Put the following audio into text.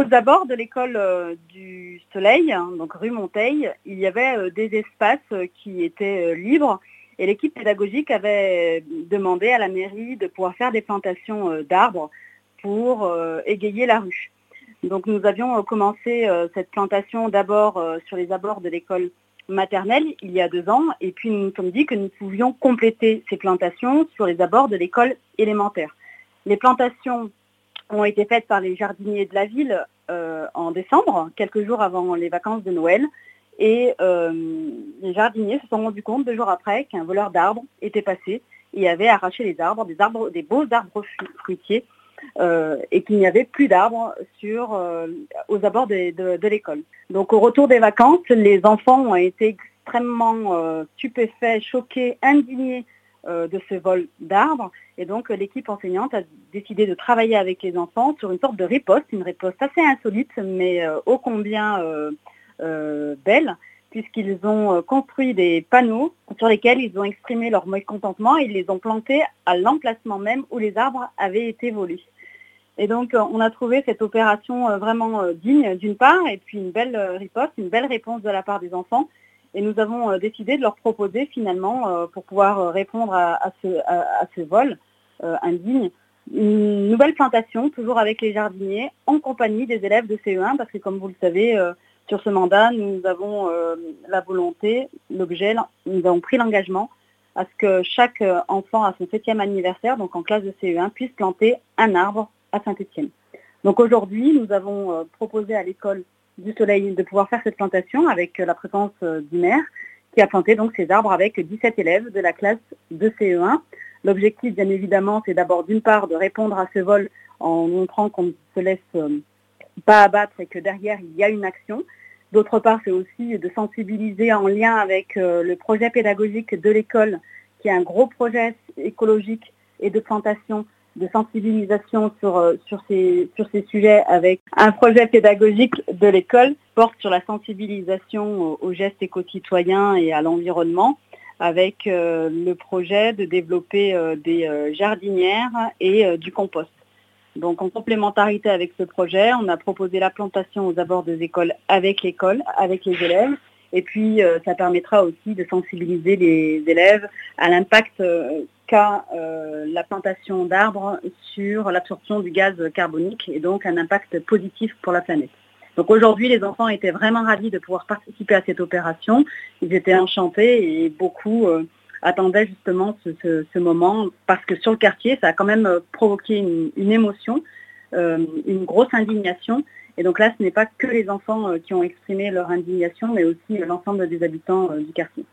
aux abords de l'école du Soleil, hein, donc rue Monteil, il y avait des espaces qui étaient libres et l'équipe pédagogique avait demandé à la mairie de pouvoir faire des plantations d'arbres pour égayer la rue. Donc nous avions commencé cette plantation d'abord sur les abords de l'école maternelle il y a deux ans et puis nous nous sommes dit que nous pouvions compléter ces plantations sur les abords de l'école élémentaire. Les plantations ont été faites par les jardiniers de la ville euh, en décembre, quelques jours avant les vacances de Noël. Et euh, les jardiniers se sont rendus compte deux jours après qu'un voleur d'arbres était passé et avait arraché les arbres, des, arbres, des beaux arbres fruitiers, euh, et qu'il n'y avait plus d'arbres sur, aux abords de, l'école. Donc au retour des vacances, les enfants ont été extrêmement stupéfaits, choqués, indignés de ce vol d'arbres. Et donc l'équipe enseignante a décidé de travailler avec les enfants sur une sorte de riposte, une riposte assez insolite, mais ô combien belle, puisqu'ils ont construit des panneaux sur lesquels ils ont exprimé leur mécontentement et ils les ont plantés à l'emplacement même où les arbres avaient été volés. Et donc on a trouvé cette opération vraiment digne d'une part, et puis une belle riposte, une belle réponse de la part des enfants. Et nous avons décidé de leur proposer finalement, pour pouvoir répondre à, ce, vol, euh, indigne. Une nouvelle plantation, toujours avec les jardiniers, en compagnie des élèves de CE1, parce que comme vous le savez, euh, sur ce mandat, nous avons euh, la volonté, l'objet, nous avons pris l'engagement à ce que chaque enfant à son septième anniversaire, donc en classe de CE1, puisse planter un arbre à Saint-Étienne. Donc aujourd'hui, nous avons proposé à l'école du Soleil de pouvoir faire cette plantation avec la présence du maire qui a planté donc ces arbres avec 17 élèves de la classe de CE1. L'objectif, bien évidemment, c'est d'abord d'une part de répondre à ce vol en montrant qu'on ne se laisse euh, pas abattre et que derrière, il y a une action. D'autre part, c'est aussi de sensibiliser en lien avec euh, le projet pédagogique de l'école, qui est un gros projet écologique et de plantation, de sensibilisation sur, euh, sur, ces, sur ces sujets avec un projet pédagogique de l'école porte sur la sensibilisation aux gestes éco-citoyens et à l'environnement avec euh, le projet de développer euh, des jardinières et du compost. Donc en complémentarité avec ce projet, on a proposé la plantation aux abords des écoles avec l'école, avec les élèves. Et puis ça permettra aussi de sensibiliser les élèves à l'impact qu'a la plantation d'arbres sur l'absorption du gaz carbonique et donc un impact positif pour la planète. Donc aujourd'hui, les enfants étaient vraiment ravis de pouvoir participer à cette opération. Ils étaient enchantés et beaucoup euh, attendaient justement ce, moment parce que sur le quartier, ça a quand même euh, provoqué une, émotion, euh, une grosse indignation. Et donc là, ce n'est pas que les enfants qui ont exprimé leur indignation, mais aussi l'ensemble des habitants du quartier.